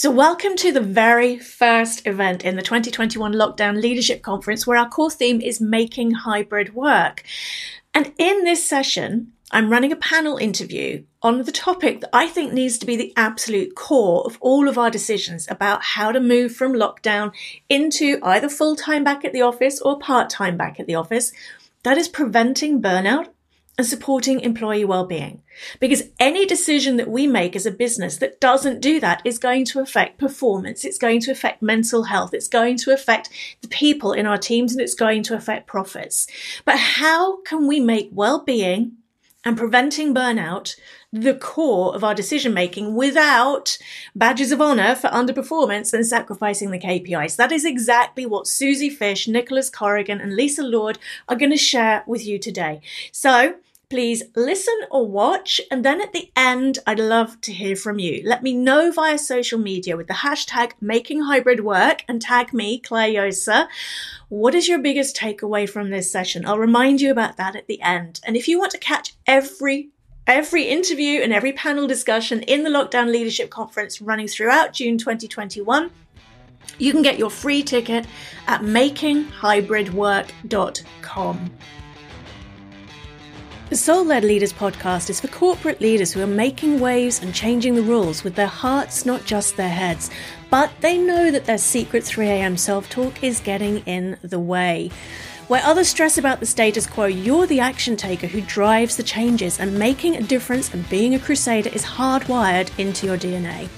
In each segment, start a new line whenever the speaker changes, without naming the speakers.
So, welcome to the very first event in the 2021 Lockdown Leadership Conference, where our core theme is making hybrid work. And in this session, I'm running a panel interview on the topic that I think needs to be the absolute core of all of our decisions about how to move from lockdown into either full time back at the office or part time back at the office. That is preventing burnout and supporting employee well-being. Because any decision that we make as a business that doesn't do that is going to affect performance. It's going to affect mental health. It's going to affect the people in our teams and it's going to affect profits. But how can we make well-being and preventing burnout the core of our decision making without badges of honor for underperformance and sacrificing the KPIs. That is exactly what Susie Fish, Nicholas Corrigan, and Lisa Lord are going to share with you today. So please listen or watch. And then at the end, I'd love to hear from you. Let me know via social media with the hashtag making hybrid work and tag me, Clare Josa. What is your biggest takeaway from this session? I'll remind you about that at the end. And if you want to catch every every interview and every panel discussion in the Lockdown Leadership Conference running throughout June 2021, you can get your free ticket at makinghybridwork.com. The Soul Led Leaders podcast is for corporate leaders who are making waves and changing the rules with their hearts, not just their heads. But they know that their secret 3am self talk is getting in the way. Where others stress about the status quo, you're the action taker who drives the changes, and making a difference and being a crusader is hardwired into your DNA.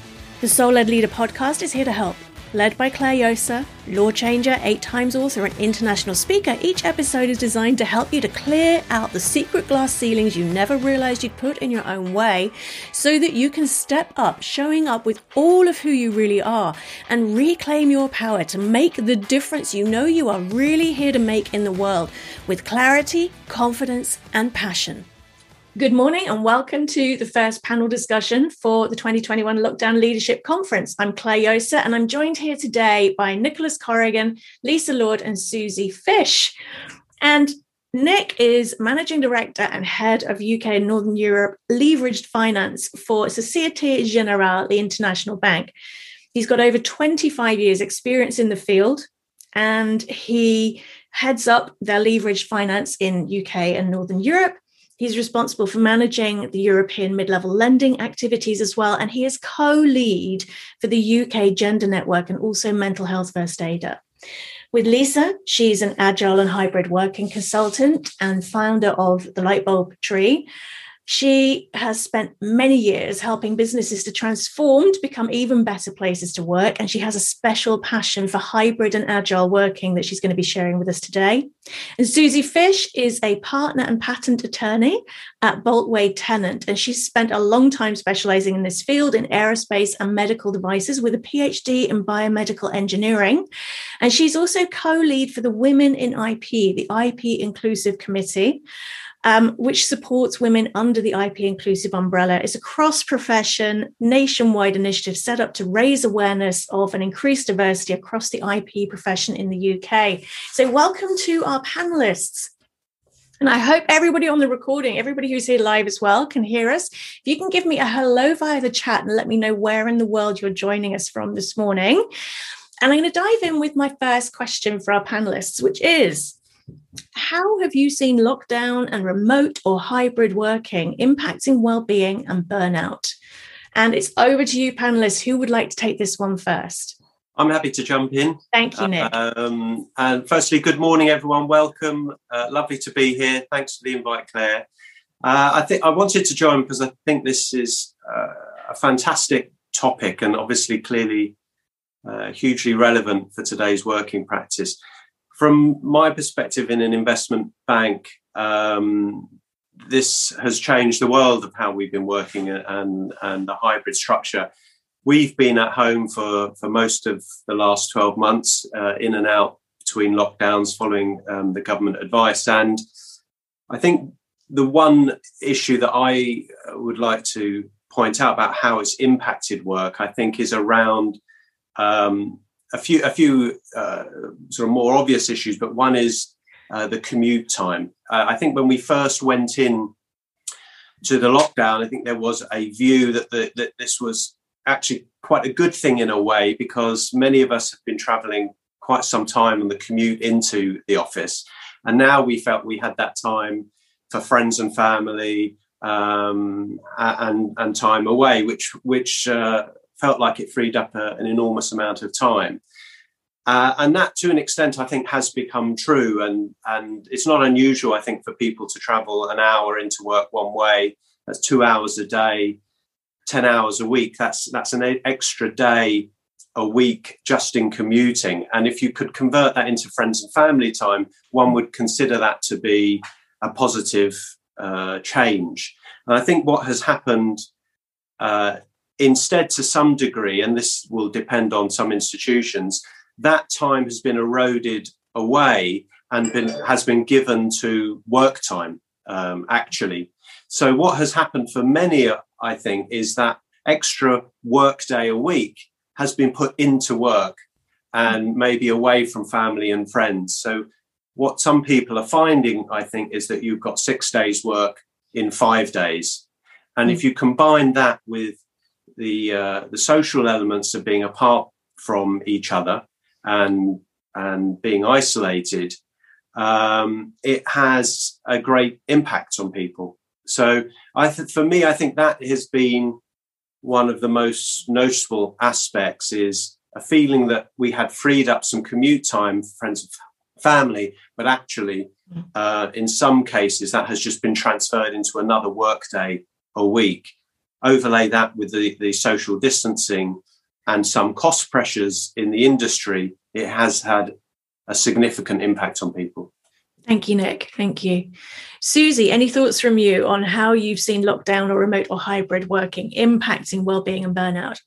The Soul Led Leader podcast is here to help. Led by Clare Josa, law changer, eight times author, and international speaker, each episode is designed to help you to clear out the secret glass ceilings you never realized you'd put in your own way so that you can step up, showing up with all of who you really are and reclaim your power to make the difference you know you are really here to make in the world with clarity, confidence, and passion. Good morning and welcome to the first panel discussion for the 2021 Lockdown Leadership Conference. I'm Clare Josa and I'm joined here today by Nicholas Corrigan, Lisa Lord, and Susie Fish. And Nick is Managing Director and Head of UK and Northern Europe Leveraged Finance for Societe Generale, the international bank. He's got over 25 years' experience in the field and he heads up their leveraged finance in UK and Northern Europe He's responsible for managing the European mid level lending activities as well. And he is co lead for the UK Gender Network and also Mental Health First Aider. With Lisa, she's an agile and hybrid working consultant and founder of the Lightbulb Tree, she has spent many years helping businesses to transform to become even better places to work. And she has a special passion for hybrid and agile working that she's going to be sharing with us today. And Susie Fish is a partner and patent attorney at Boult Wade Tennant. And she's spent a long time specializing in this field in aerospace and medical devices with a PhD in biomedical engineering. And she's also co lead for the Women in IP, the IP Inclusive Committee um, which supports women under the IP Inclusive umbrella. It's a cross profession, nationwide initiative set up to raise awareness of and increase diversity across the IP profession in the UK. So, welcome to our panelists. And I hope everybody on the recording, everybody who's here live as well, can hear us. If you can give me a hello via the chat and let me know where in the world you're joining us from this morning. And I'm going to dive in with my first question for our panelists, which is how have you seen lockdown and remote or hybrid working impacting well-being and burnout? And it's over to you, panelists. Who would like to take this one first?
I'm happy to jump in.
Thank you, Nick.
Um, and firstly, good morning, everyone. Welcome. Uh, lovely to be here. Thanks for the invite, Claire. Uh, I think I wanted to join because I think this is uh, a fantastic topic and obviously clearly uh, hugely relevant for today's working practice from my perspective in an investment bank, um, this has changed the world of how we've been working and, and the hybrid structure. We've been at home for, for most of the last 12 months, uh, in and out between lockdowns following um, the government advice. And I think the one issue that I would like to point out about how it's impacted work, I think, is around um, a few a few uh, sort of more obvious issues, but one is uh, the commute time. Uh, I think when we first went in to the lockdown, I think there was a view that the, that this was actually quite a good thing in a way because many of us have been traveling quite some time on the commute into the office. And now we felt we had that time for friends and family um, and, and time away, which, which uh, felt like it freed up a, an enormous amount of time. Uh, and that, to an extent, I think has become true. And, and it's not unusual, I think, for people to travel an hour into work one way. That's two hours a day, 10 hours a week. That's, that's an extra day a week just in commuting. And if you could convert that into friends and family time, one would consider that to be a positive uh, change. And I think what has happened uh, instead, to some degree, and this will depend on some institutions, that time has been eroded away and been, has been given to work time, um, actually. So, what has happened for many, I think, is that extra work day a week has been put into work and maybe away from family and friends. So, what some people are finding, I think, is that you've got six days' work in five days. And if hmm. you combine that with the uh, the social elements of being apart from each other and and being isolated, um, it has a great impact on people. So I th- for me, I think that has been one of the most noticeable aspects is a feeling that we had freed up some commute time for friends and family, but actually, mm. uh, in some cases, that has just been transferred into another workday a week. Overlay that with the, the social distancing and some cost pressures in the industry, it has had a significant impact on people.
Thank you, Nick. Thank you. Susie, any thoughts from you on how you've seen lockdown or remote or hybrid working impacting well-being and burnout?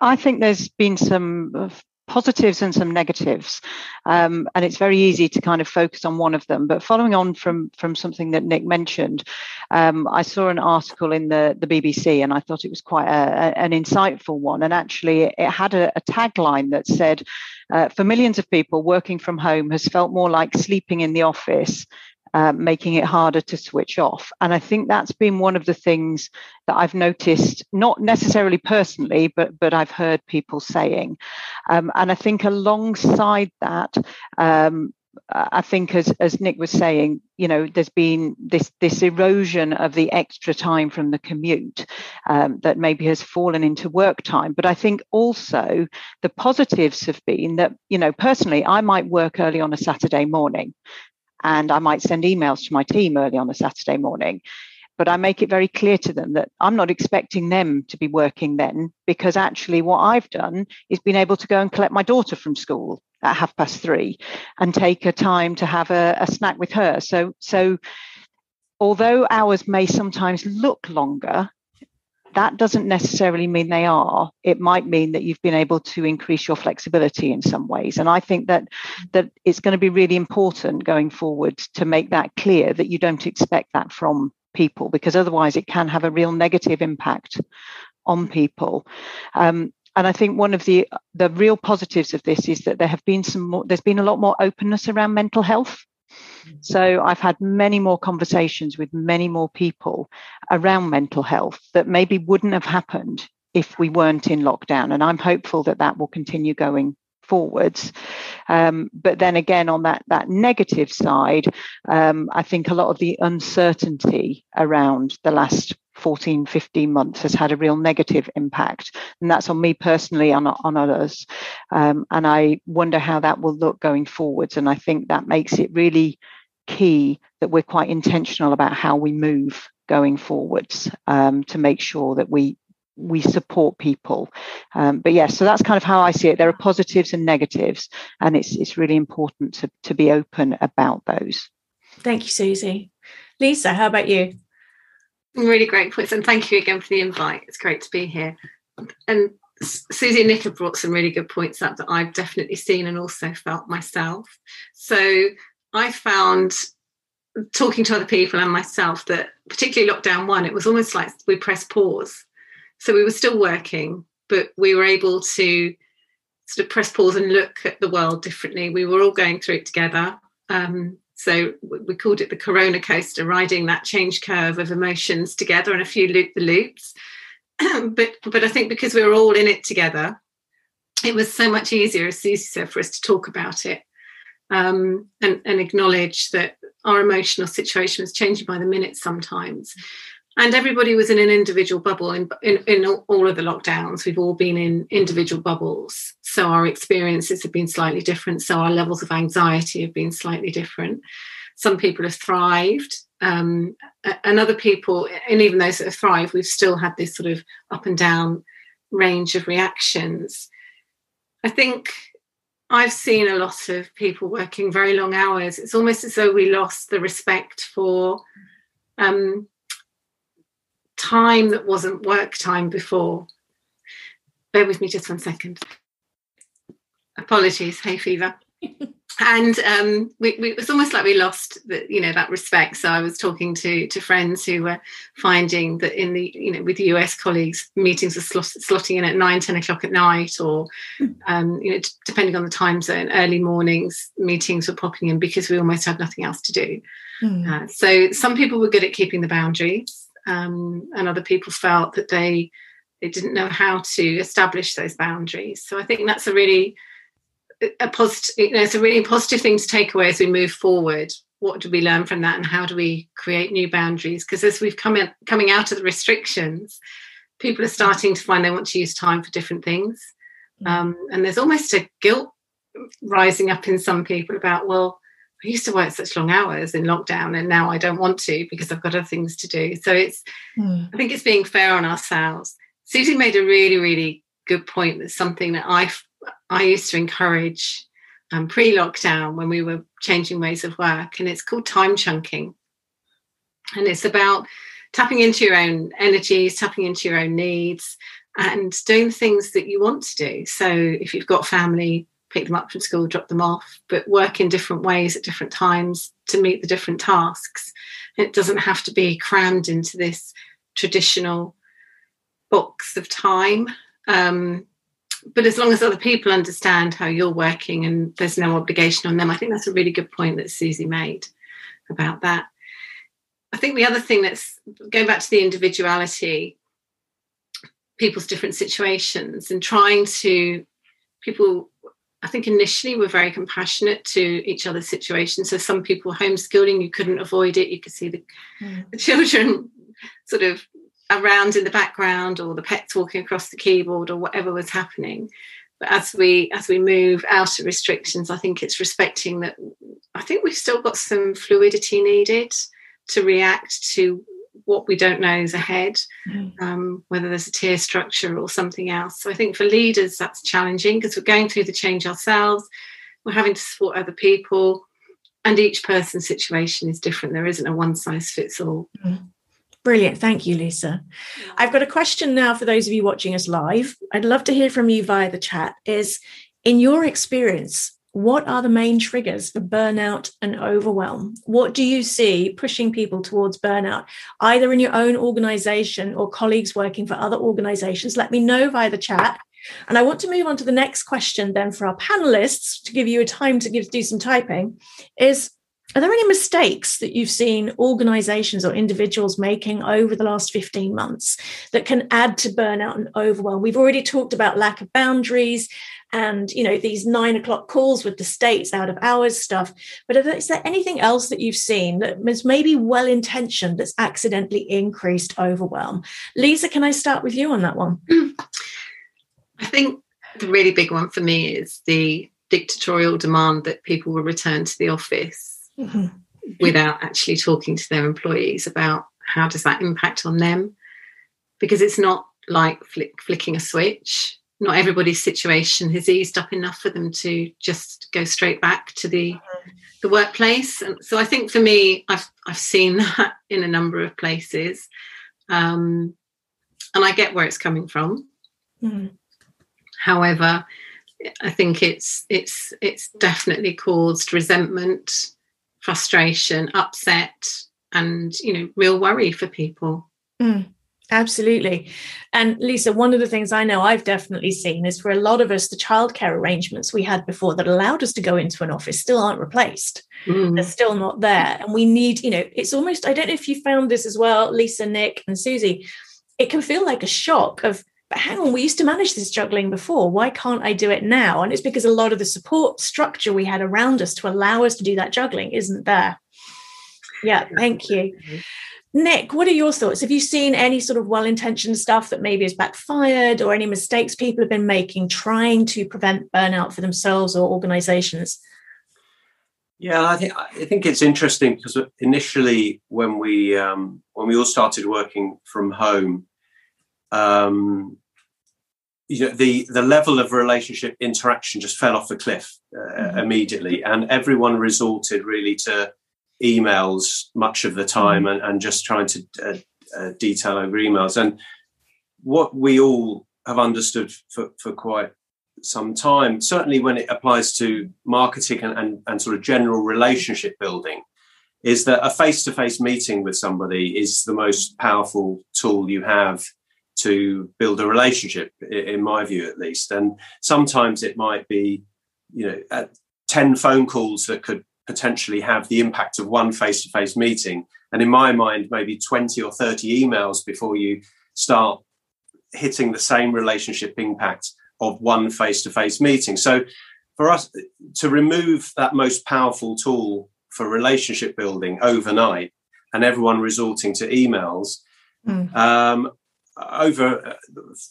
I think there's been some uh, positives and some negatives, um, and it's very easy to kind of focus on one of them. But following on from from something that Nick mentioned, um, I saw an article in the the BBC, and I thought it was quite a, an insightful one. And actually, it had a, a tagline that said uh, for millions of people, working from home has felt more like sleeping in the office, uh, making it harder to switch off. And I think that's been one of the things that I've noticed, not necessarily personally, but but I've heard people saying. Um, and I think alongside that, um, I think, as as Nick was saying, you know, there's been this this erosion of the extra time from the commute um, that maybe has fallen into work time. But I think also the positives have been that, you know, personally, I might work early on a Saturday morning, and I might send emails to my team early on a Saturday morning. But I make it very clear to them that I'm not expecting them to be working then, because actually, what I've done is been able to go and collect my daughter from school at half past three and take a time to have a, a snack with her. So, so although hours may sometimes look longer, that doesn't necessarily mean they are. It might mean that you've been able to increase your flexibility in some ways. And I think that that it's going to be really important going forward to make that clear that you don't expect that from people because otherwise it can have a real negative impact on people. Um, and I think one of the the real positives of this is that there have been some more, there's been a lot more openness around mental health. So I've had many more conversations with many more people around mental health that maybe wouldn't have happened if we weren't in lockdown. And I'm hopeful that that will continue going forwards. Um, but then again, on that that negative side, um, I think a lot of the uncertainty around the last 14, 15 months has had a real negative impact. And that's on me personally and on others. Um, and I wonder how that will look going forwards. And I think that makes it really key that we're quite intentional about how we move going forwards um, to make sure that we we support people. Um, but yes, yeah, so that's kind of how I see it. There are positives and negatives, and it's it's really important to to be open about those.
Thank you, Susie. Lisa, how about you?
Really great points, and thank you again for the invite. It's great to be here. And Susie and Nick have brought some really good points up that I've definitely seen and also felt myself. So I found talking to other people and myself that particularly lockdown one, it was almost like we pressed pause. So we were still working, but we were able to sort of press pause and look at the world differently. We were all going through it together. Um, so we called it the Corona coaster, riding that change curve of emotions together and a few loop the loops. but but I think because we were all in it together, it was so much easier, as Susie said, for us to talk about it um, and, and acknowledge that our emotional situation was changing by the minute sometimes. And everybody was in an individual bubble in, in, in all of the lockdowns. We've all been in individual bubbles. So our experiences have been slightly different. So our levels of anxiety have been slightly different. Some people have thrived, um, and other people, and even those that have thrived, we've still had this sort of up and down range of reactions. I think I've seen a lot of people working very long hours. It's almost as though we lost the respect for um, time that wasn't work time before. Bear with me just one second. Apologies, hay fever. and um, we, we, it was almost like we lost the, you know that respect so i was talking to to friends who were finding that in the you know with the us colleagues meetings were slot, slotting in at 9 10 o'clock at night or hmm. um, you know depending on the time zone early mornings meetings were popping in because we almost had nothing else to do mm. uh, so some people were good at keeping the boundaries um, and other people felt that they they didn't know how to establish those boundaries so i think that's a really a positive, you know, it's a really positive thing to take away as we move forward. What do we learn from that, and how do we create new boundaries? Because as we've come in, coming out of the restrictions, people are starting to find they want to use time for different things, mm. um, and there's almost a guilt rising up in some people about, well, I used to work such long hours in lockdown, and now I don't want to because I've got other things to do. So it's, mm. I think it's being fair on ourselves. Susie made a really, really good point. That's something that I I used to encourage um, pre lockdown when we were changing ways of work, and it's called time chunking. And it's about tapping into your own energies, tapping into your own needs, and doing things that you want to do. So if you've got family, pick them up from school, drop them off, but work in different ways at different times to meet the different tasks. It doesn't have to be crammed into this traditional box of time. Um, but as long as other people understand how you're working and there's no obligation on them, I think that's a really good point that Susie made about that. I think the other thing that's going back to the individuality, people's different situations, and trying to people. I think initially we're very compassionate to each other's situations. So some people homeschooling, you couldn't avoid it. You could see the, mm. the children sort of around in the background or the pets walking across the keyboard or whatever was happening but as we as we move out of restrictions i think it's respecting that i think we've still got some fluidity needed to react to what we don't know is ahead mm. um, whether there's a tier structure or something else so i think for leaders that's challenging because we're going through the change ourselves we're having to support other people and each person's situation is different there isn't a one size fits all mm.
Brilliant. Thank you, Lisa. I've got a question now for those of you watching us live. I'd love to hear from you via the chat. Is in your experience, what are the main triggers for burnout and overwhelm? What do you see pushing people towards burnout, either in your own organization or colleagues working for other organizations? Let me know via the chat. And I want to move on to the next question then for our panelists to give you a time to give, do some typing is are there any mistakes that you've seen organizations or individuals making over the last 15 months that can add to burnout and overwhelm? We've already talked about lack of boundaries and you know these nine o'clock calls with the states out of hours stuff. But is there anything else that you've seen that is maybe well intentioned that's accidentally increased overwhelm? Lisa can i start with you on that one?
I think the really big one for me is the dictatorial demand that people will return to the office mm-hmm. without actually talking to their employees about how does that impact on them? Because it's not like flick, flicking a switch not everybody's situation has eased up enough for them to just go straight back to the mm-hmm. the workplace and so i think for me i've i've seen that in a number of places um, and i get where it's coming from mm-hmm. however i think it's it's it's definitely caused resentment frustration, upset, and you know, real worry for people.
Mm, absolutely. And Lisa, one of the things I know I've definitely seen is for a lot of us, the childcare arrangements we had before that allowed us to go into an office still aren't replaced. Mm. They're still not there. And we need, you know, it's almost, I don't know if you found this as well, Lisa, Nick, and Susie it can feel like a shock of but hang on, we used to manage this juggling before. Why can't I do it now? And it's because a lot of the support structure we had around us to allow us to do that juggling isn't there. Yeah, thank you. Nick, what are your thoughts? Have you seen any sort of well intentioned stuff that maybe has backfired or any mistakes people have been making trying to prevent burnout for themselves or organizations?
Yeah, I think I think it's interesting because initially when we um, when we all started working from home, um, you know, the the level of relationship interaction just fell off a cliff uh, mm-hmm. immediately, and everyone resorted really to emails much of the time mm-hmm. and, and just trying to uh, uh, detail over emails. And what we all have understood for, for quite some time, certainly when it applies to marketing and, and, and sort of general relationship building, is that a face to face meeting with somebody is the most powerful tool you have to build a relationship, in my view, at least. And sometimes it might be, you know, 10 phone calls that could potentially have the impact of one face to face meeting. And in my mind, maybe 20 or 30 emails before you start hitting the same relationship impact of one face to face meeting. So for us to remove that most powerful tool for relationship building overnight and everyone resorting to emails mm. um, over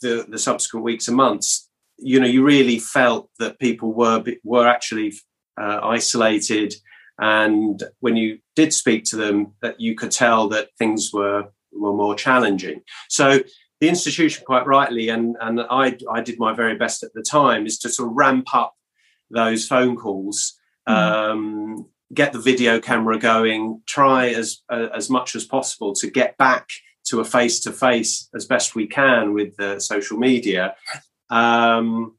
the, the subsequent weeks and months, you know, you really felt that people were were actually uh, isolated and when you did speak to them that you could tell that things were were more challenging so the institution quite rightly and and i i did my very best at the time is to sort of ramp up those phone calls mm. um, get the video camera going try as uh, as much as possible to get back to a face to face as best we can with the social media um,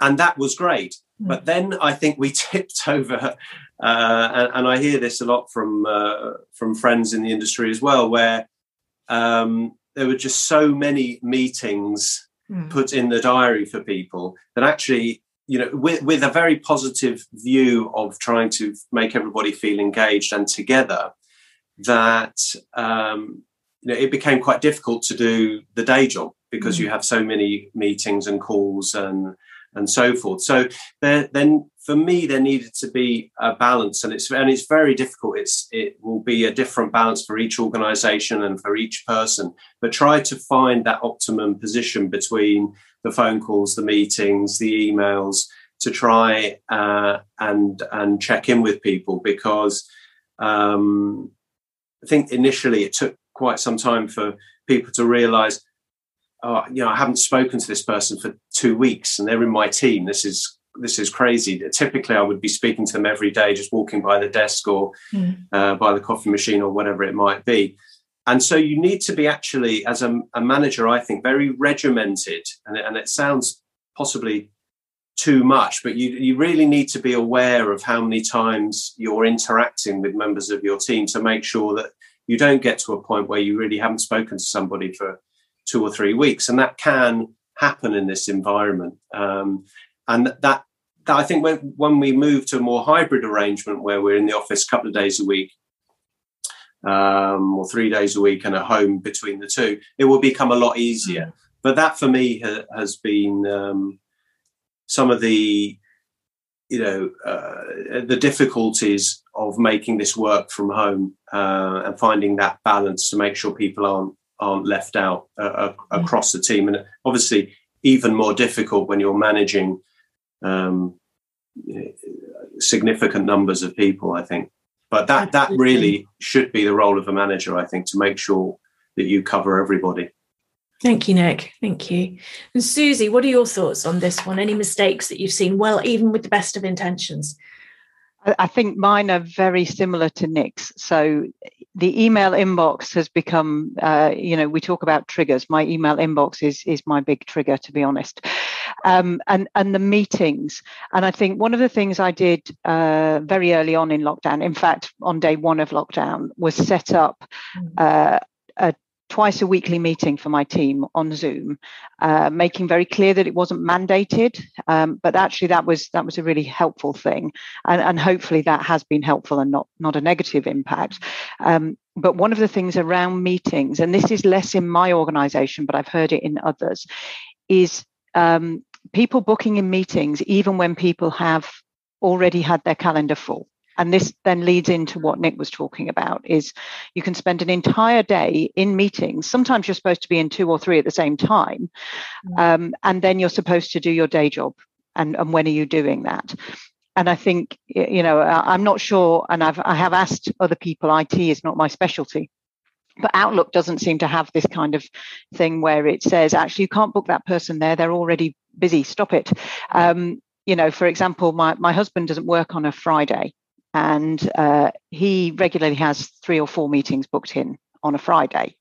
and that was great. But then I think we tipped over, uh, and, and, I hear this a lot from uh, from friends in the industry as well, where um, there were just so many meetings mm. put in the diary for people that actually, you know, with, with a very positive view of trying to make everybody feel engaged and together, that um, you know, it became quite difficult to do the day job because mm. you have so many meetings and calls and and so forth. So there, then for me, there needed to be a balance, and it's and it's very difficult. It's it will be a different balance for each organisation and for each person. But try to find that optimum position between the phone calls, the meetings, the emails, to try uh, and and check in with people because um, I think initially it took quite some time for people to realise oh, you know, I haven't spoken to this person for two weeks and they're in my team. This is this is crazy. Typically, I would be speaking to them every day, just walking by the desk or mm. uh, by the coffee machine or whatever it might be. And so you need to be actually, as a, a manager, I think, very regimented. And it, and it sounds possibly too much, but you, you really need to be aware of how many times you're interacting with members of your team to make sure that you don't get to a point where you really haven't spoken to somebody for two or three weeks, and that can happen in this environment. Um, and that, that I think when when we move to a more hybrid arrangement where we're in the office a couple of days a week, um, or three days a week, and at home between the two, it will become a lot easier. Mm. But that for me ha- has been um, some of the you know uh, the difficulties of making this work from home uh, and finding that balance to make sure people aren't aren't left out uh, uh across the team. And obviously, even more difficult when you're managing um, significant numbers of people. I think, but that that really should be the role of a manager. I think to make sure that you cover everybody.
Thank you, Nick. Thank you. And Susie, what are your thoughts on this one? Any mistakes that you've seen? Well, even with the best of intentions.
I think mine are very similar to Nick's. So the email inbox has become, uh, you know, we talk about triggers. My email inbox is is my big trigger, to be honest. Um, and and the meetings. And I think one of the things I did uh, very early on in lockdown, in fact, on day one of lockdown, was set up mm. uh, a twice a weekly meeting for my team on Zoom, uh, making very clear that it wasn't mandated. Um, but actually, that was that was a really helpful thing, and, and hopefully that has been helpful and not not a negative impact. Um, but one of the things around meetings, and this is less in my organisation, but I've heard it in others, is um, people booking in meetings even when people have already had their calendar full and this then leads into what nick was talking about is you can spend an entire day in meetings. Sometimes you're supposed to be in two or three at the same time mm. um, and then you're supposed to do your day job. And, and when are you doing that? And i think you know i'm not sure and i've i have asked other people it is not my specialty. But outlook doesn't seem to have this kind of thing where it says actually you can't book that person there they're already busy stop it. Um, you know for example my, my husband doesn't work on a friday and uh, he regularly has three or four meetings booked in on a Friday.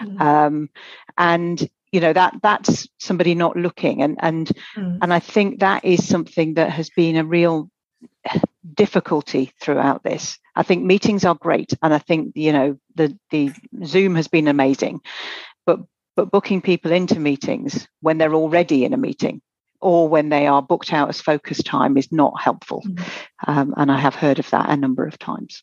Mm. Um, and you know that that's somebody not looking and and mm. and I think that is something that has been a real difficulty throughout this. I think meetings are great and I think you know the the Zoom has been amazing but but booking people into meetings when they're already in a meeting or when they are booked out as focus time is not helpful. Mm-hmm. Um, and I have heard of that a number of times.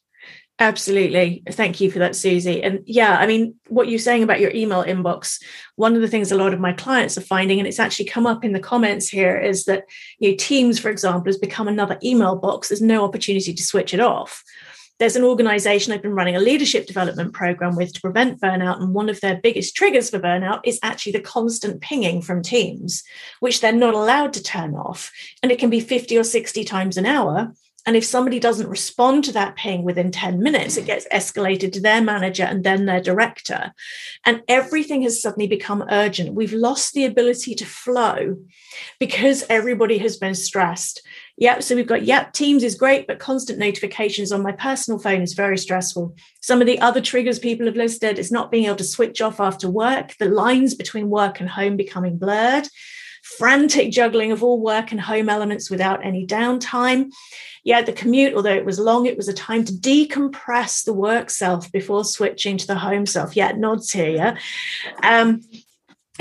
Absolutely. Thank you for that, Susie. And yeah, I mean, what you're saying about your email inbox, one of the things a lot of my clients are finding, and it's actually come up in the comments here, is that you know, Teams, for example, has become another email box. There's no opportunity to switch it off there's an organization I've been running a leadership development program with to prevent burnout. And one of their biggest triggers for burnout is actually the constant pinging from teams, which they're not allowed to turn off. And it can be 50 or 60 times an hour. And if somebody doesn't respond to that ping within 10 minutes, it gets escalated to their manager and then their director. And everything has suddenly become urgent. We've lost the ability to flow because everybody has been stressed. Yep. So we've got, yep, Teams is great, but constant notifications on my personal phone is very stressful. Some of the other triggers people have listed is not being able to switch off after work, the lines between work and home becoming blurred frantic juggling of all work and home elements without any downtime. Yeah, the commute, although it was long, it was a time to decompress the work self before switching to the home self. Yeah, nods here. Yeah. Um,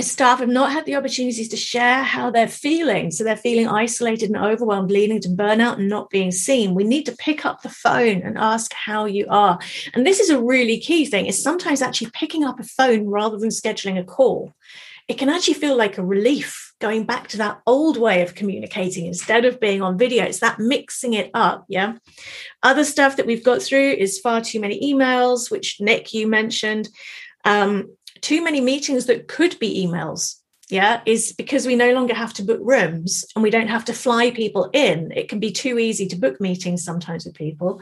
staff have not had the opportunities to share how they're feeling. So they're feeling isolated and overwhelmed, leading to burnout and not being seen. We need to pick up the phone and ask how you are. And this is a really key thing is sometimes actually picking up a phone rather than scheduling a call it can actually feel like a relief going back to that old way of communicating instead of being on video. It's that mixing it up. Yeah. Other stuff that we've got through is far too many emails, which Nick, you mentioned. Um, too many meetings that could be emails. Yeah, is because we no longer have to book rooms and we don't have to fly people in. It can be too easy to book meetings sometimes with people.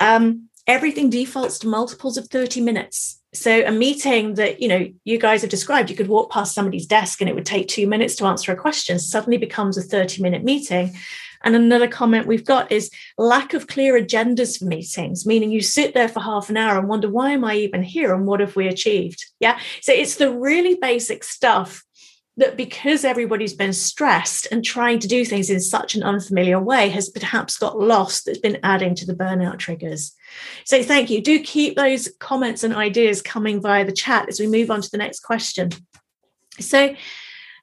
Um, everything defaults to multiples of 30 minutes so a meeting that you know you guys have described you could walk past somebody's desk and it would take two minutes to answer a question suddenly becomes a 30 minute meeting and another comment we've got is lack of clear agendas for meetings meaning you sit there for half an hour and wonder why am i even here and what have we achieved yeah so it's the really basic stuff that because everybody's been stressed and trying to do things in such an unfamiliar way has perhaps got lost that's been adding to the burnout triggers. So thank you. Do keep those comments and ideas coming via the chat as we move on to the next question. So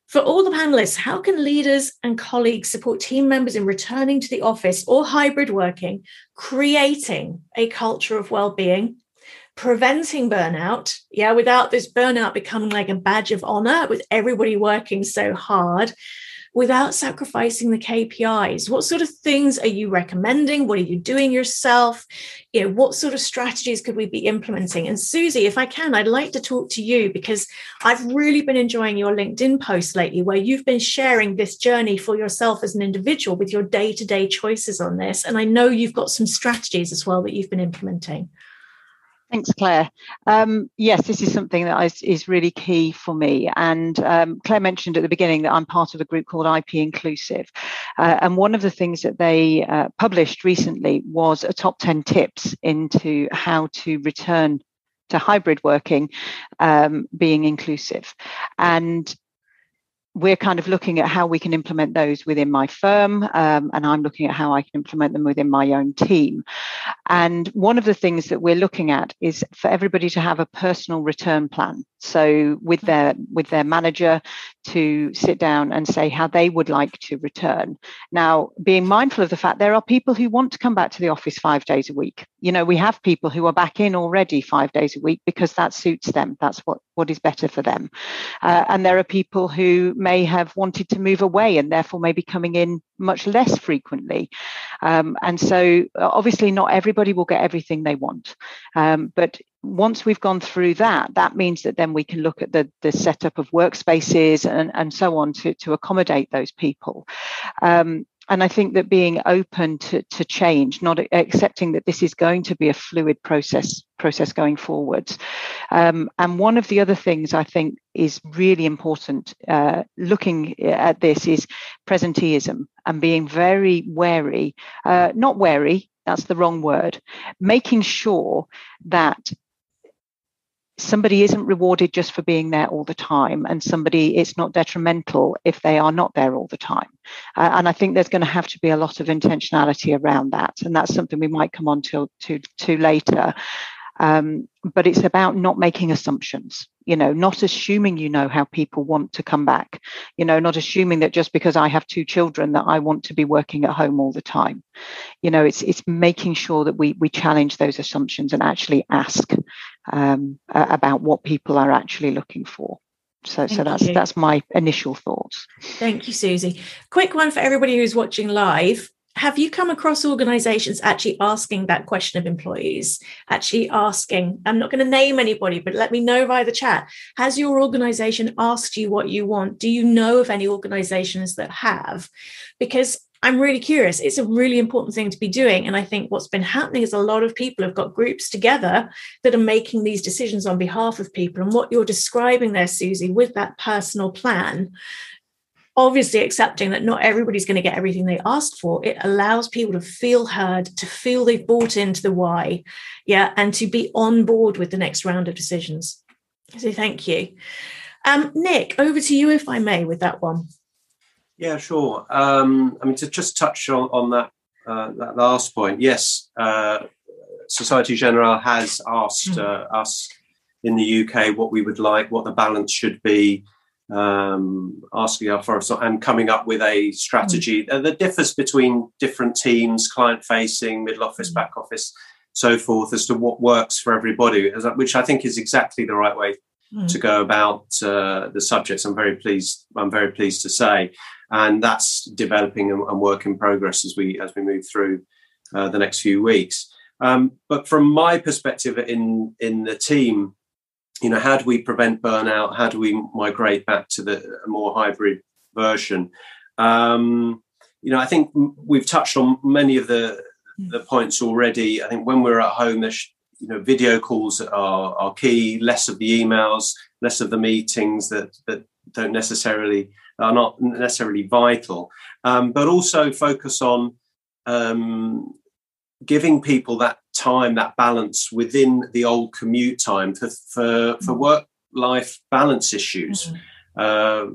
for all the panelists, how can leaders and colleagues support team members in returning to the office or hybrid working, creating a culture of well-being preventing burnout, yeah, without this burnout becoming like a badge of honor with everybody working so hard, without sacrificing the KPIs. What sort of things are you recommending? What are you doing yourself? You know, what sort of strategies could we be implementing? And Susie, if I can, I'd like to talk to you because I've really been enjoying your LinkedIn posts lately where you've been sharing this journey for yourself as an individual with your day-to-day choices on this. And I know you've got some strategies as well that you've been implementing.
Thanks, Claire. Um, yes, this is something that is, is really key for me. And um, Claire mentioned at the beginning that I'm part of a group called IP Inclusive. Uh, and one of the things that they uh, published recently was a top 10 tips into how to return to hybrid working, um, being inclusive. And we're kind of looking at how we can implement those within my firm, um, and I'm looking at how I can implement them within my own team. And one of the things that we're looking at is for everybody to have a personal return plan. So with their with their manager to sit down and say how they would like to return. Now, being mindful of the fact there are people who want to come back to the office five days a week. You know, we have people who are back in already five days a week because that suits them. That's what what is better for them. Uh, and there are people who may have wanted to move away and therefore may be coming in much less frequently. Um, and so, obviously, not everybody will get everything they want. Um, but once we've gone through that, that means that then we can look at the, the setup of workspaces and, and so on to, to accommodate those people. Um, and I think that being open to, to change, not accepting that this is going to be a fluid process process going forwards. Um, and one of the other things I think is really important uh, looking at this is presenteeism and being very wary, uh, not wary, that's the wrong word, making sure that somebody isn't rewarded just for being there all the time and somebody it's not detrimental if they are not there all the time. Uh, and i think there's going to have to be a lot of intentionality around that and that's something we might come on to to, to later. Um, but it's about not making assumptions you know not assuming you know how people want to come back you know not assuming that just because i have two children that i want to be working at home all the time. You know it's it's making sure that we we challenge those assumptions and actually ask um, about what people are actually looking for so, Thank so that's you. that's my initial thoughts.
Thank you, Susie. Quick one for everybody who's watching live have you come across organizations actually asking that question of employees actually asking i'm not going to name anybody but let me know via the chat has your organization asked you what you want do you know of any organizations that have because i'm really curious. It's a really important thing to be doing and i think what's been happening is a lot of people have got groups together that are making these decisions on behalf of people and what you're describing there susie with that personal plan obviously accepting that not everybody's going to get everything they asked for it allows people to feel heard to feel they've bought into the why yeah and to be on board with the next round of decisions. So thank you. Um, nick over to you if i may with that one
yeah sure um, i mean to just touch on, on that uh, that last point yes uh, Societe Generale has asked mm. uh, us in the uk what we would like what the balance should be um, asking our forest and coming up with a strategy mm. that differs between different teams, client facing, middle office, mm. back office, so forth, as to what works for everybody, which I think is exactly the right way mm. to go about uh, the subjects. I'm very pleased. I'm very pleased to say, and that's developing and, and work in progress as we as we move through uh, the next few weeks. Um, but from my perspective in in the team, you know, how do we prevent burnout? How do we migrate back to the more hybrid version? Um, you know, I think we've touched on many of the hmm. the points already. I think when we're at home, there's you know, video calls are, are key. Less of the emails, less of the meetings that that don't necessarily are not necessarily vital, um, but also focus on um, giving people that time, that balance within the old commute time for for, for mm. work life balance issues, mm-hmm. uh,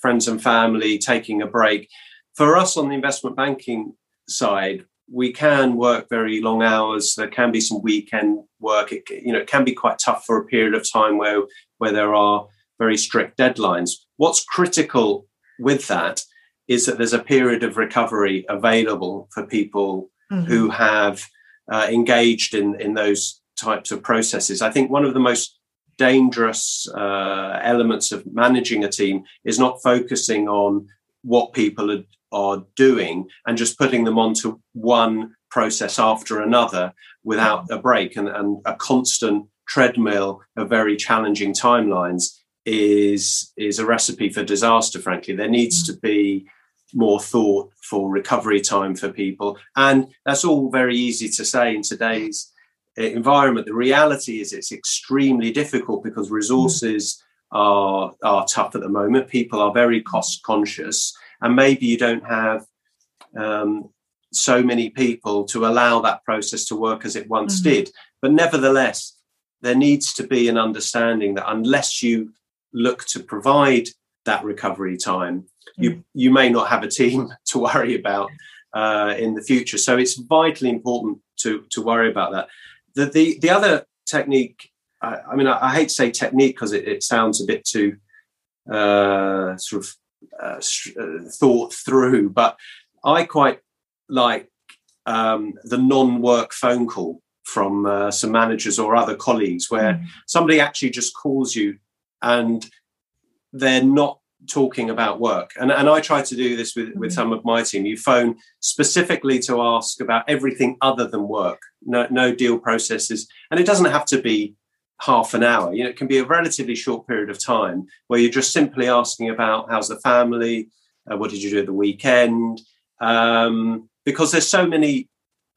friends and family, taking a break. For us on the investment banking side, we can work very long hours. There can be some weekend work. It, you know, it can be quite tough for a period of time where where there are very strict deadlines. What's critical with that is that there's a period of recovery available for people mm-hmm. who have uh, engaged in, in those types of processes. I think one of the most dangerous uh, elements of managing a team is not focusing on what people are, are doing and just putting them onto one process after another without a break and, and a constant treadmill of very challenging timelines is is a recipe for disaster frankly there needs to be more thought for recovery time for people. And that's all very easy to say in today's uh, environment. The reality is it's extremely difficult because resources are, are tough at the moment. People are very cost conscious, and maybe you don't have um, so many people to allow that process to work as it once mm-hmm. did. But nevertheless, there needs to be an understanding that unless you look to provide that recovery time. Mm. You you may not have a team to worry about uh, in the future, so it's vitally important to to worry about that. The the the other technique. I, I mean, I, I, hate to say technique because it, it, sounds a bit too uh, sort of uh, uh, thought through, but I quite like um, the non-work phone call from uh, some managers or other colleagues where mm. somebody actually just calls you and they're not talking about work. And, and i try to do this with, mm. with some of my team. You phone specifically to ask about everything other than work. No, no deal processes. And it doesn't have to be half an hour. You know it can be a relatively short period of time where you're just simply asking about how's the family? Uh, what did you do at the weekend? Um, because there's so many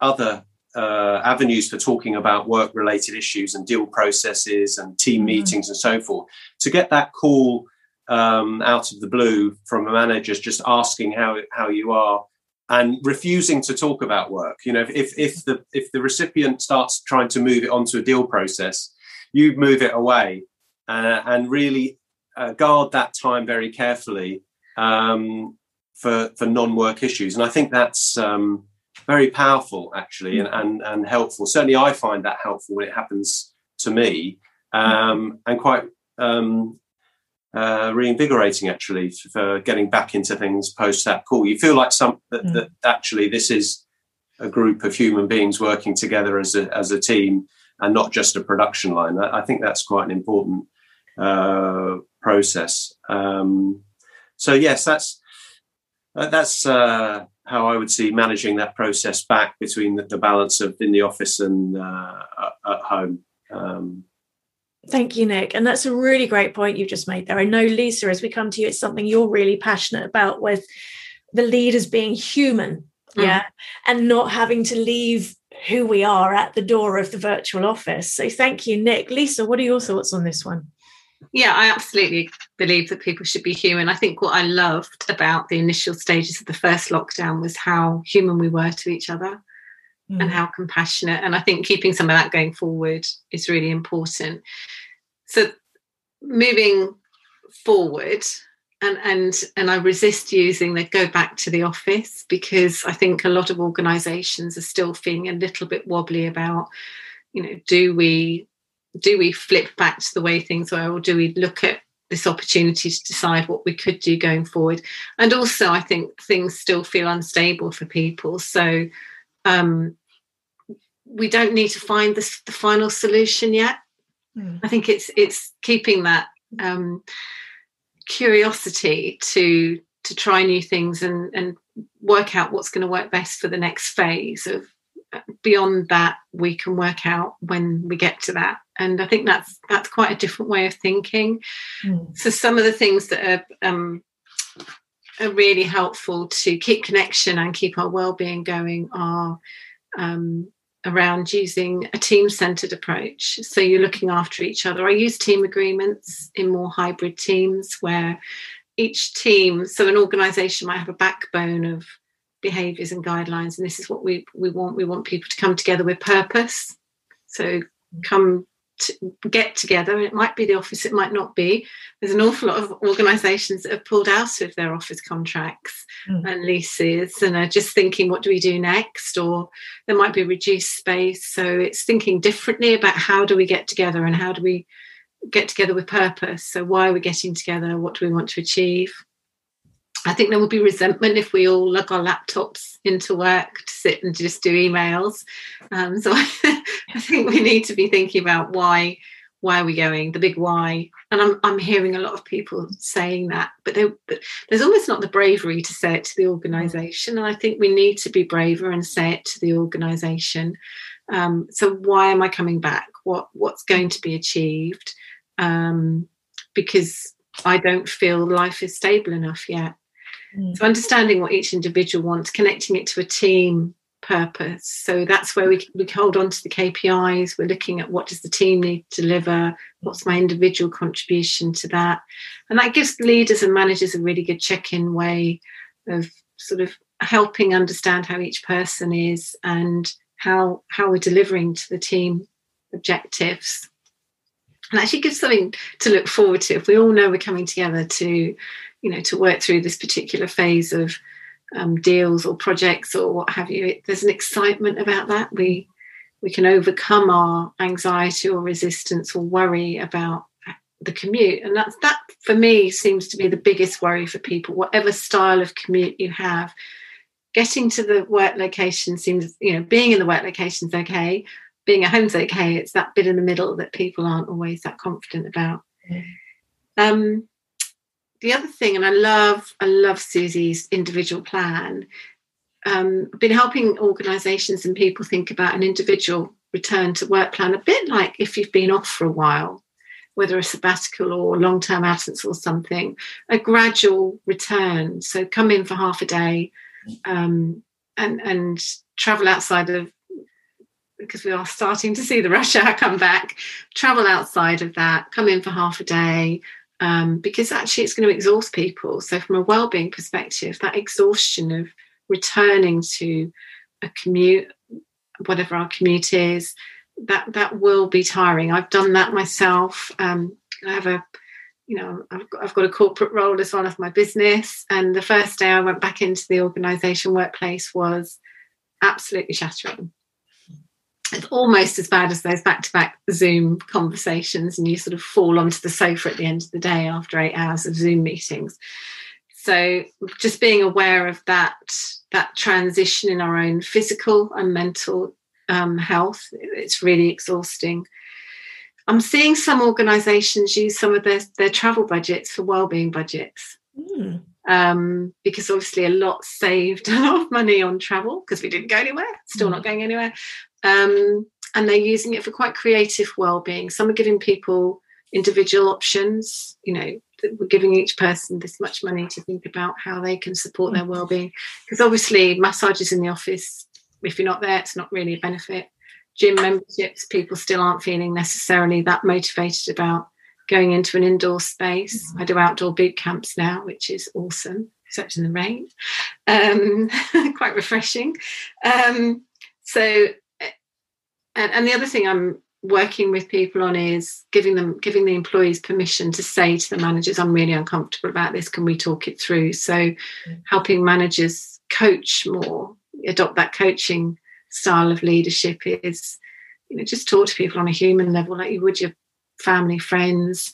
other uh, avenues for talking about work related issues and deal processes and team mm-hmm. meetings and so forth. To get that call um, out of the blue from a manager just asking how how you are and refusing to talk about work. You know, if if the if the recipient starts trying to move it onto a deal process, you move it away uh, and really uh, guard that time very carefully um, for for non work issues. And I think that's um, very powerful actually and, and, and helpful. Certainly, I find that helpful when it happens to me, um, and quite um, uh, reinvigorating actually for getting back into things post that call. You feel like some that, mm. that actually this is a group of human beings working together as a as a team and not just a production line. I, I think that's quite an important uh, process. Um, so yes, that's uh, that's uh, how I would see managing that process back between the, the balance of in the office and uh, at home. Um,
Thank you, Nick. And that's a really great point you've just made there. I know, Lisa, as we come to you, it's something you're really passionate about with the leaders being human, mm. yeah, and not having to leave who we are at the door of the virtual office. So thank you, Nick. Lisa, what are your thoughts on this one?
Yeah, I absolutely believe that people should be human. I think what I loved about the initial stages of the first lockdown was how human we were to each other mm. and how compassionate. And I think keeping some of that going forward is really important. So moving forward, and and and I resist using the go back to the office because I think a lot of organisations are still feeling a little bit wobbly about, you know, do we do we flip back to the way things were or do we look at this opportunity to decide what we could do going forward. And also i think things still feel unstable for people. So um, we don't need to find this, the final solution yet. Mm. i think it's it's keeping that um, curiosity to to try new things and and work out what's going to work best for the next phase of beyond that we can work out when we get to that and i think that's that's quite a different way of thinking. Mm. so some of the things that are um, are really helpful to keep connection and keep our well-being going are um, around using a team-centered approach. So you're looking after each other. I use team agreements in more hybrid teams where each team so an organization might have a backbone of behaviors and guidelines and this is what we we want. We want people to come together with purpose. So come get together. It might be the office it might not be. There's an awful lot of organizations that have pulled out of their office contracts mm. and leases and are just thinking what do we do next? Or there might be reduced space. So it's thinking differently about how do we get together and how do we get together with purpose? So why are we getting together? What do we want to achieve I think there will be resentment if we all lug our laptops into work to sit and just do emails. Um, so I, think we need to be thinking about why why are we going the big why. And i'm, I'm hearing a lot of people saying that but, but, there's almost not the bravery to say it to the organization. And i think we need to be braver and say it to the organization. Um, so why am i coming back? What what's going to be achieved? Um, because i don't feel life is stable enough yet Mm. So understanding what each individual wants, connecting it to a team purpose. So that's where we, we hold on to the KPIs. We're looking at what does the team need to deliver? What's my individual contribution to that? And that gives leaders and managers a really good check-in way of sort of helping understand how each person is and how how we're delivering to the team objectives. and actually give something to look forward to. If we all know we're coming together to, you know, to work through this particular phase of um, deals or projects or what have you, it, there's an excitement about that. We we can overcome our anxiety or resistance or worry about the commute. And that's that for me seems to be the biggest worry for people. Whatever style of commute you have getting to the work location seems you know being in the work location is okay. Being at home's okay. It's that bit in the middle that people aren't always that confident about. Mm. um, the other thing and i love i love susie's individual plan um, I've been helping organisations and people think about an individual return to work plan, a bit like if you've been off for a while whether a sabbatical or long term absence or something, a gradual return. So come in for half a day um, and, and travel outside of, because we are starting to see the rush hour come back, travel outside of that, come in for half a day. Um, because actually it's going to exhaust people. So, from a well-being perspective, that exhaustion of returning to a commute, whatever our commute is, that that will be tiring. I've done that myself. Um, I have a, you know, I've got, I've got a corporate role as well as my business. And the first day I went back into the organisation workplace was absolutely shattering. It's almost as bad as those back-to-back Zoom conversations, and you sort of fall onto the sofa at the end of the day after eight hours of Zoom meetings. So just being aware of that that transition in our own physical and mental um, health. It's really exhausting. I'm seeing some organisations use some of their, their travel budgets for wellbeing budgets. Mm. Um, because obviously a lot saved a lot of money on travel because we didn't go anywhere, still mm. not going anywhere. Um, and they're using it for quite creative well-being. Some are giving people individual options, you know, we're giving each person this much money to think about how they can support their mm. well-being. Because obviously massages in the office if you're not there, it's not really a benefit. Gym memberships, people still aren't feeling necessarily that motivated about going into an indoor space. Mm-hmm. I do outdoor boot camps now, which is awesome, except in the rain. Um, quite refreshing. Um, so, and, and the other thing I'm working with people on is giving them giving the employees permission to say to the managers i'm really uncomfortable about this. Can we talk it through? So mm-hmm. helping managers coach more adopt that coaching style of leadership is you know just talk to people on a human level like you would your family friends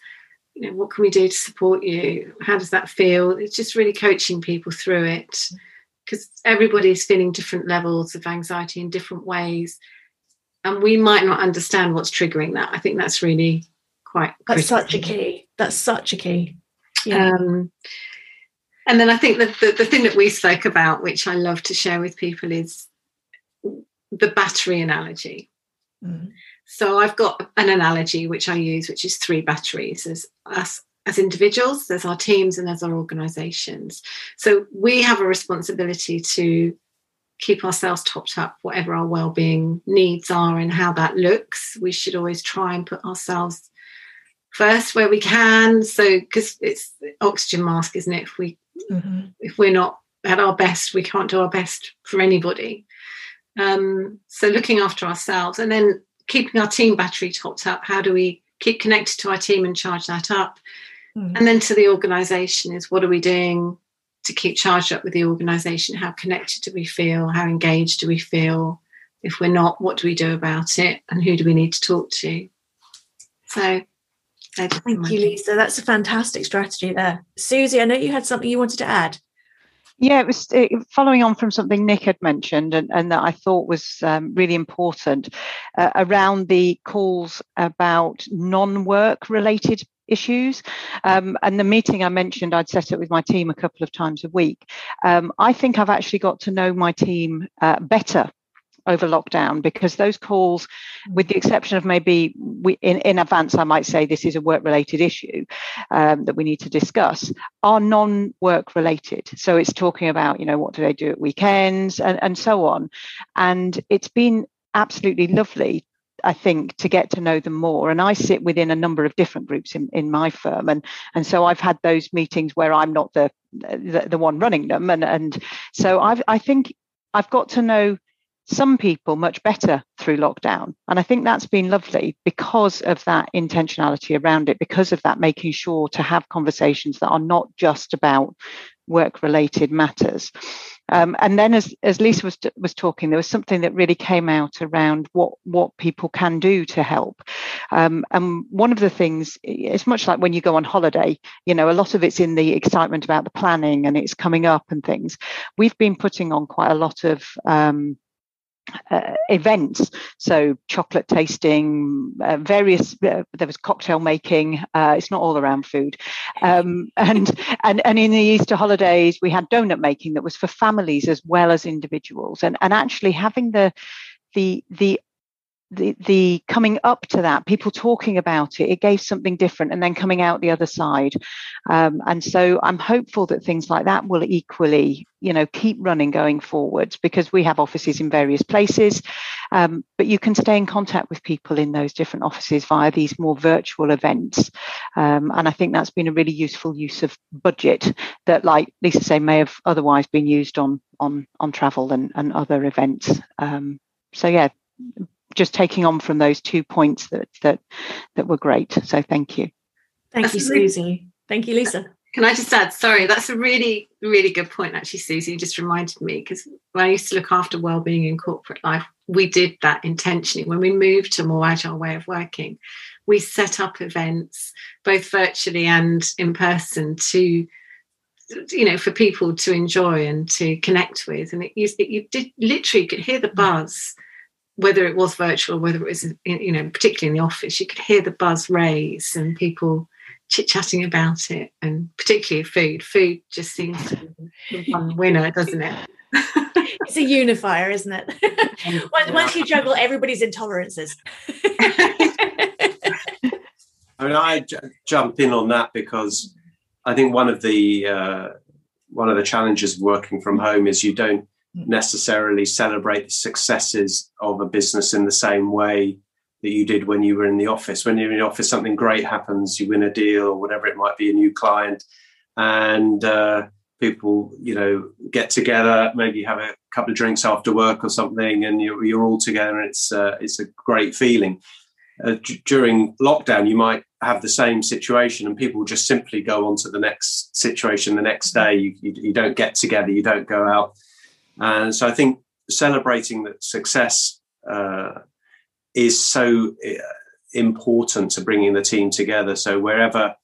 you know what can we do to support you? How does that feel? It's just really coaching people through it because everybody's feeling different levels of anxiety in different ways and we might not understand what's triggering that i think that's really quite
that's critical. such a key that's such a key yeah. Um,
and then I think that the, the thing that we spoke about, which I love to share with people, is the battery analogy. Mm. So I've got an analogy which I use, which is three batteries. There's us as individuals, there's our teams, and there's our organizations. So we have a responsibility to keep ourselves topped up, whatever our well-being needs are and how that looks. We should always try and put ourselves first where we can. So because it's oxygen mask, isn't it? If we Mm-hmm. If we're not at our best, we can't do our best for anybody. Um, so looking after ourselves and then keeping our team battery topped up. How do we keep connected to our team and charge that up? Mm-hmm. And then to the organisation is what are we doing to keep charged up with the organisation? How connected do we feel? How engaged do we feel? If we're not, what do we do about it? And who do we need to talk to? So
Thank you, Lisa. That's a fantastic strategy there. Susie, I know you had something you wanted to add.
Yeah, it was it, following on from something Nick had mentioned and, and that I thought was um, really important uh, around the calls about non work related issues. Um, and the meeting I mentioned, I'd set it with my team a couple of times a week. Um, I think I've actually got to know my team uh, better over lockdown because those calls, with the exception of maybe we, in, in advance, I might say this is a work related issue um, that we need to discuss, are non work related. So it's talking about, you know, what do they do at weekends and, and so on. And it's been absolutely lovely I think, to get to know them more. And I sit within a number of different groups in, in my firm. And, and so I've had those meetings where I'm not the, the, the one running them. And, and so I've, I think I've got to know some people much better through lockdown. And I think that's been lovely because of that intentionality around it, because of that making sure to have conversations that are not just about work related matters. Um, and then, as, as Lisa was, was talking, there was something that really came out around what, what people can do to help. Um, and one of the things, it's much like when you go on holiday, you know, a lot of it's in the excitement about the planning and it's coming up and things. We've been putting on quite a lot of um, uh, events. So chocolate tasting uh, various uh, there was cocktail making uh, it's not all around food. Um, and and and in the easter holidays we had donut making that was for families as well as individuals. And and actually having the the the the the coming up to that people talking about it it gave something different and then coming out the other side. Um, and so i'm hopeful that things like that will equally you know keep running going forwards because we have offices in various places. Um, but you can stay in contact with people in those different offices via these more virtual events. Um, and i think that's been a really useful use of budget that like lisa say may have otherwise been used on on on travel and, and other events. Um, so yeah just taking on from those two points that that that were great. So thank you.
Thank that's you, Susie. Thank you, Lisa.
Can I just add? Sorry, that's a really, really good point, actually, Susie. You just reminded me because when I used to look after well-being in corporate life, we did that intentionally. When we moved to a more agile way of working, we set up events both virtually and in person to you know for people to enjoy and to connect with and it, you, you did literally could hear the buzz whether it was virtual, whether it was, you know, particularly in the office, you could hear the buzz raise and people chit chatting about it, and particularly food. Food just seems to be one winner, doesn't it?
it's a unifier, isn't it? Once you juggle everybody's intolerances.
I mean, I j- jump in on that because I think one of the uh, one of the challenges of working from home is you don't necessarily celebrate the successes of a business in the same way that you did when you were in the office. When you're in the office, something great happens, you win a deal or whatever it might be, a new client, and uh, people, you know, get together, maybe have a couple of drinks after work or something, and you're, you're all together, and it's uh, it's a great feeling. Uh, d- during lockdown, you might have the same situation, and people just simply go on to the next situation the next day. You, you, you don't get together, you don't go out and so I think celebrating that success uh, is so uh, important to bringing the team together. So wherever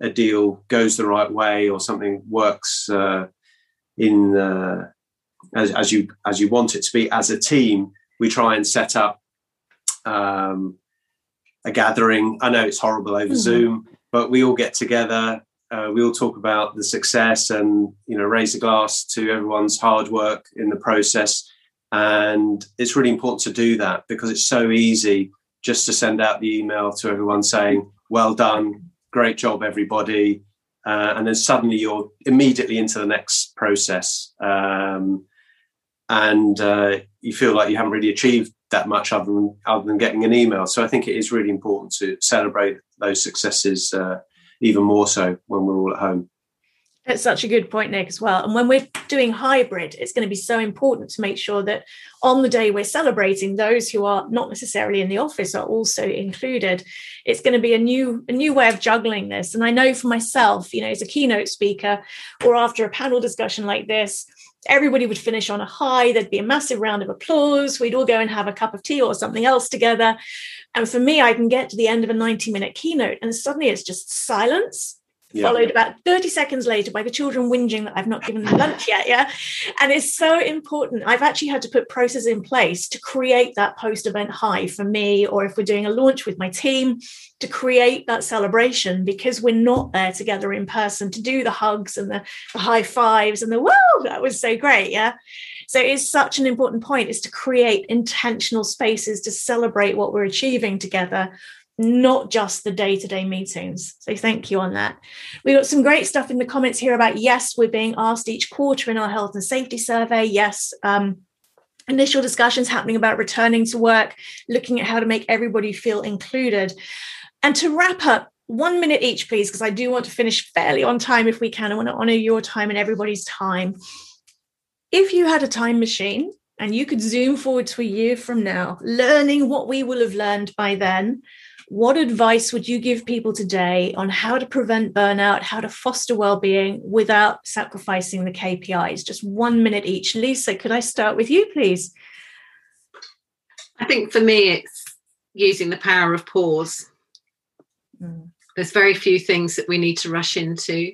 a deal goes the right way or something works uh, in uh, as, as, you as you want it to be as a team, we try and set up um, a gathering. I know it's horrible over mm-hmm. Zoom, but we all get together uh, we all talk about the success and you know raise a glass to everyone's hard work in the process. And it's really important to do that because it's so easy just to send out the email to everyone saying well done great job everybody. Uh, and then suddenly you're immediately into the next process. Um, and uh, you feel like you haven't really achieved that much other than other than getting an email. So i think it is really important to celebrate those successes uh, even more so when we're all at home.
That's such a good point, Nick, as well. And when we're doing hybrid, it's going to be so important to make sure that on the day we're celebrating, those who are not necessarily in the office are also included. It's going to be a new a new way of juggling this. And I know for myself, you know, as a keynote speaker or after a panel discussion like this, everybody would finish on a high. There'd be a massive round of applause. We'd all go and have a cup of tea or something else together. And for me, I can get to the end of a 90 minute keynote and suddenly it's just silence. Yeah. Followed about 30 seconds later by the children whinging that I've not given them lunch yet. Yeah. And it's so important. I've actually had to put processes in place to create that post event high for me, or if we're doing a launch with my team, to create that celebration because we're not there together in person to do the hugs and the, the high fives and the whoa, that was so great. Yeah. So it's such an important point is to create intentional spaces to celebrate what we're achieving together, not just the day-to-day meetings. So thank you on that. We got some great stuff in the comments here about yes, we're being asked each quarter in our health and safety survey. Yes, um, initial discussions happening about returning to work, looking at how to make everybody feel included. And to wrap up, one minute each, please, because I do want to finish fairly on time if we can. I want to honor your time and everybody's time if you had a time machine and you could zoom forward to a year from now, learning what we will have learned by then, what advice would you give people today on how to prevent burnout, how to foster well-being without sacrificing the KPIs? Just one minute each. Lisa, could I start with you, please?
I think for me, it's using the power of pause. Mm. There's very few things that we need to rush into.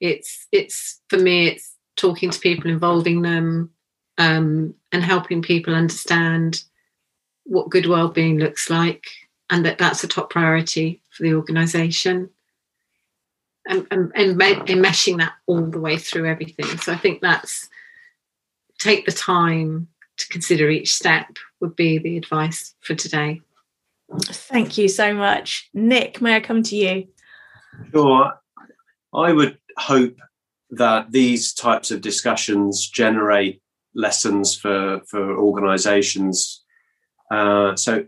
It's it's for me, it's talking to people, involving them, um, and helping people understand what good well-being looks like and that that's a top priority for the organisation and, and, and, meshing that all the way through everything. So I think that's take the time to consider each step would be the advice for today.
Thank you so much. Nick, may I come to you?
Sure. I would hope that these types of discussions generate lessons for, for organizations. Uh, so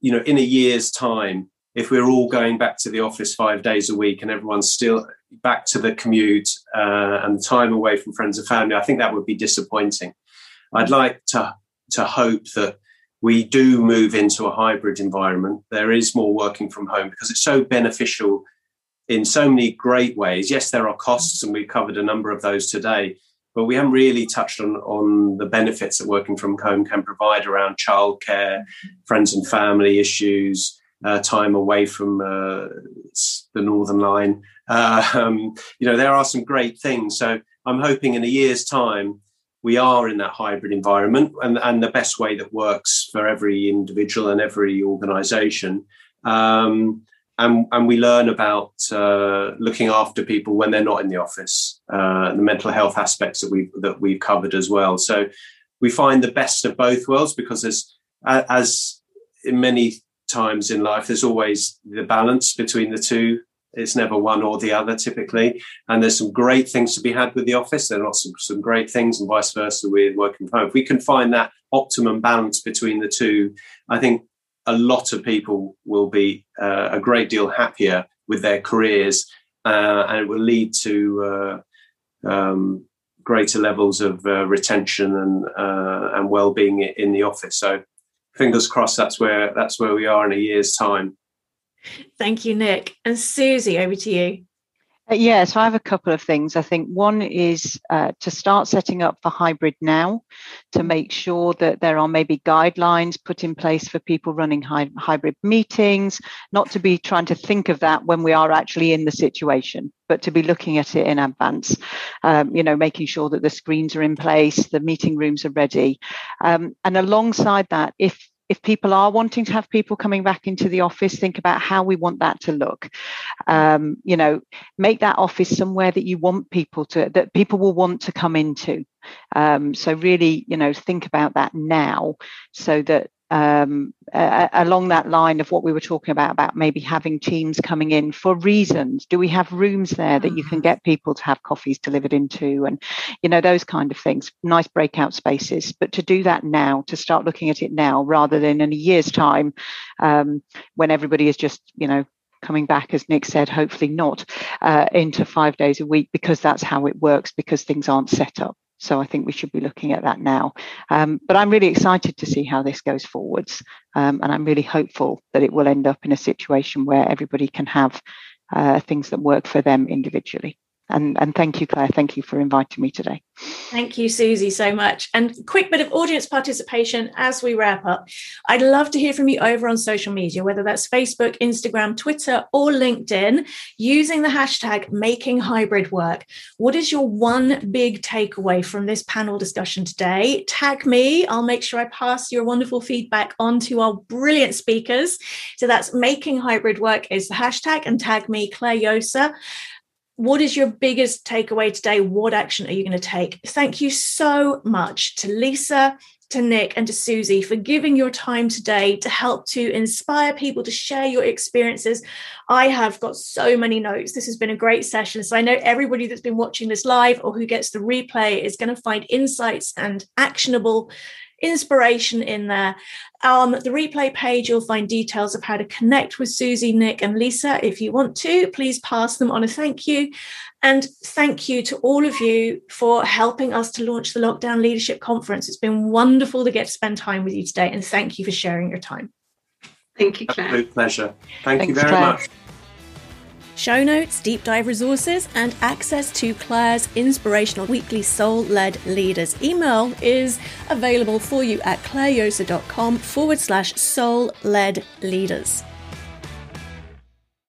you know, in a year's time, if we're all going back to the office five days a week and everyone's still back to the commute uh, and time away from friends and family, I think that would be disappointing. I'd like to to hope that we do move into a hybrid environment. There is more working from home because it's so beneficial in so many great ways. Yes, there are costs, and we've covered a number of those today but we haven't really touched on, on the benefits that working from home can provide around childcare, friends and family issues, uh, time away from uh, the Northern Line. Uh, um, you know, there are some great things. So I'm hoping in a year's time, we are in that hybrid environment and, and the best way that works for every individual and every organization. Um, and, and we learn about uh, looking after people when they're not in the office, uh, the mental health aspects that we that we've covered as well. So we find the best of both worlds because there's as in many times in life, there's always the balance between the two. It's never one or the other typically. And there's some great things to be had with the office. There are some, some great things and vice versa with working from home. If we can find that optimum balance between the two, I think a lot of people will be uh, a great deal happier with their careers, uh, and it will lead to uh, um, greater levels of uh, retention and uh, and well-being in the office. So, fingers crossed, that's where that's where we are in a year's time.
Thank you, Nick and Susie. Over to you.
Uh, yeah, so I have a couple of things. I think one is uh, to start setting up for hybrid now to make sure that there are maybe guidelines put in place for people running hy- hybrid meetings, not to be trying to think of that when we are actually in the situation, but to be looking at it in advance, um, you know, making sure that the screens are in place, the meeting rooms are ready. Um, and alongside that, if if people are wanting to have people coming back into the office, think about how we want that to look. Um, you know, make that office somewhere that you want people to, that people will want to come into. Um, so really, you know, think about that now so that um, uh, along that line of what we were talking about, about maybe having teams coming in for reasons. Do we have rooms there that you can mm-hmm. get people to have coffees delivered into and, you know, those kind of things, nice breakout spaces. But to do that now, to start looking at it now rather than in a year's time um, when everybody is just, you know, coming back, as Nick said, hopefully not uh, into five days a week because that's how it works because things aren't set up. So I think we should be looking at that now. Um, but I'm really excited to see how this goes forwards. Um, and I'm really hopeful that it will end up in a situation where everybody can have uh, things that work for them individually. And, and thank you, Clare. Thank you for inviting me today.
Thank you, Susie, so much. And quick bit of audience participation as we wrap up. I'd love to hear from you over on social media, whether that's Facebook, Instagram, Twitter, or LinkedIn, using the hashtag making hybrid work. What is your one big takeaway from this panel discussion today? Tag me. I'll make sure I pass your wonderful feedback on to our brilliant speakers. So that's making hybrid work is the hashtag and tag me, Clare Josa what is your biggest takeaway today? What action are you going to take? Thank you so much to Lisa, to Nick, and to Susie for giving your time today to help to inspire people to share your experiences. I have got so many notes. This has been a great session. So I know everybody that's been watching this live or who gets the replay is going to find insights and actionable inspiration in there. On the replay page, you'll find details of how to connect with Susie, Nick, and Lisa. If you want to, please pass them on a thank you. And thank you to all of you for helping us to launch the Lockdown Leadership Conference. It's been wonderful to get to spend time with you today, and thank you for sharing your time.
Thank you, Clare.
Absolute pleasure. Thank
Thanks,
you very
Clare.
much.
Show notes, deep dive resources, and access to Clare's inspirational weekly soul led leaders email is available for you at clarejosa.com forward slash soul led leaders.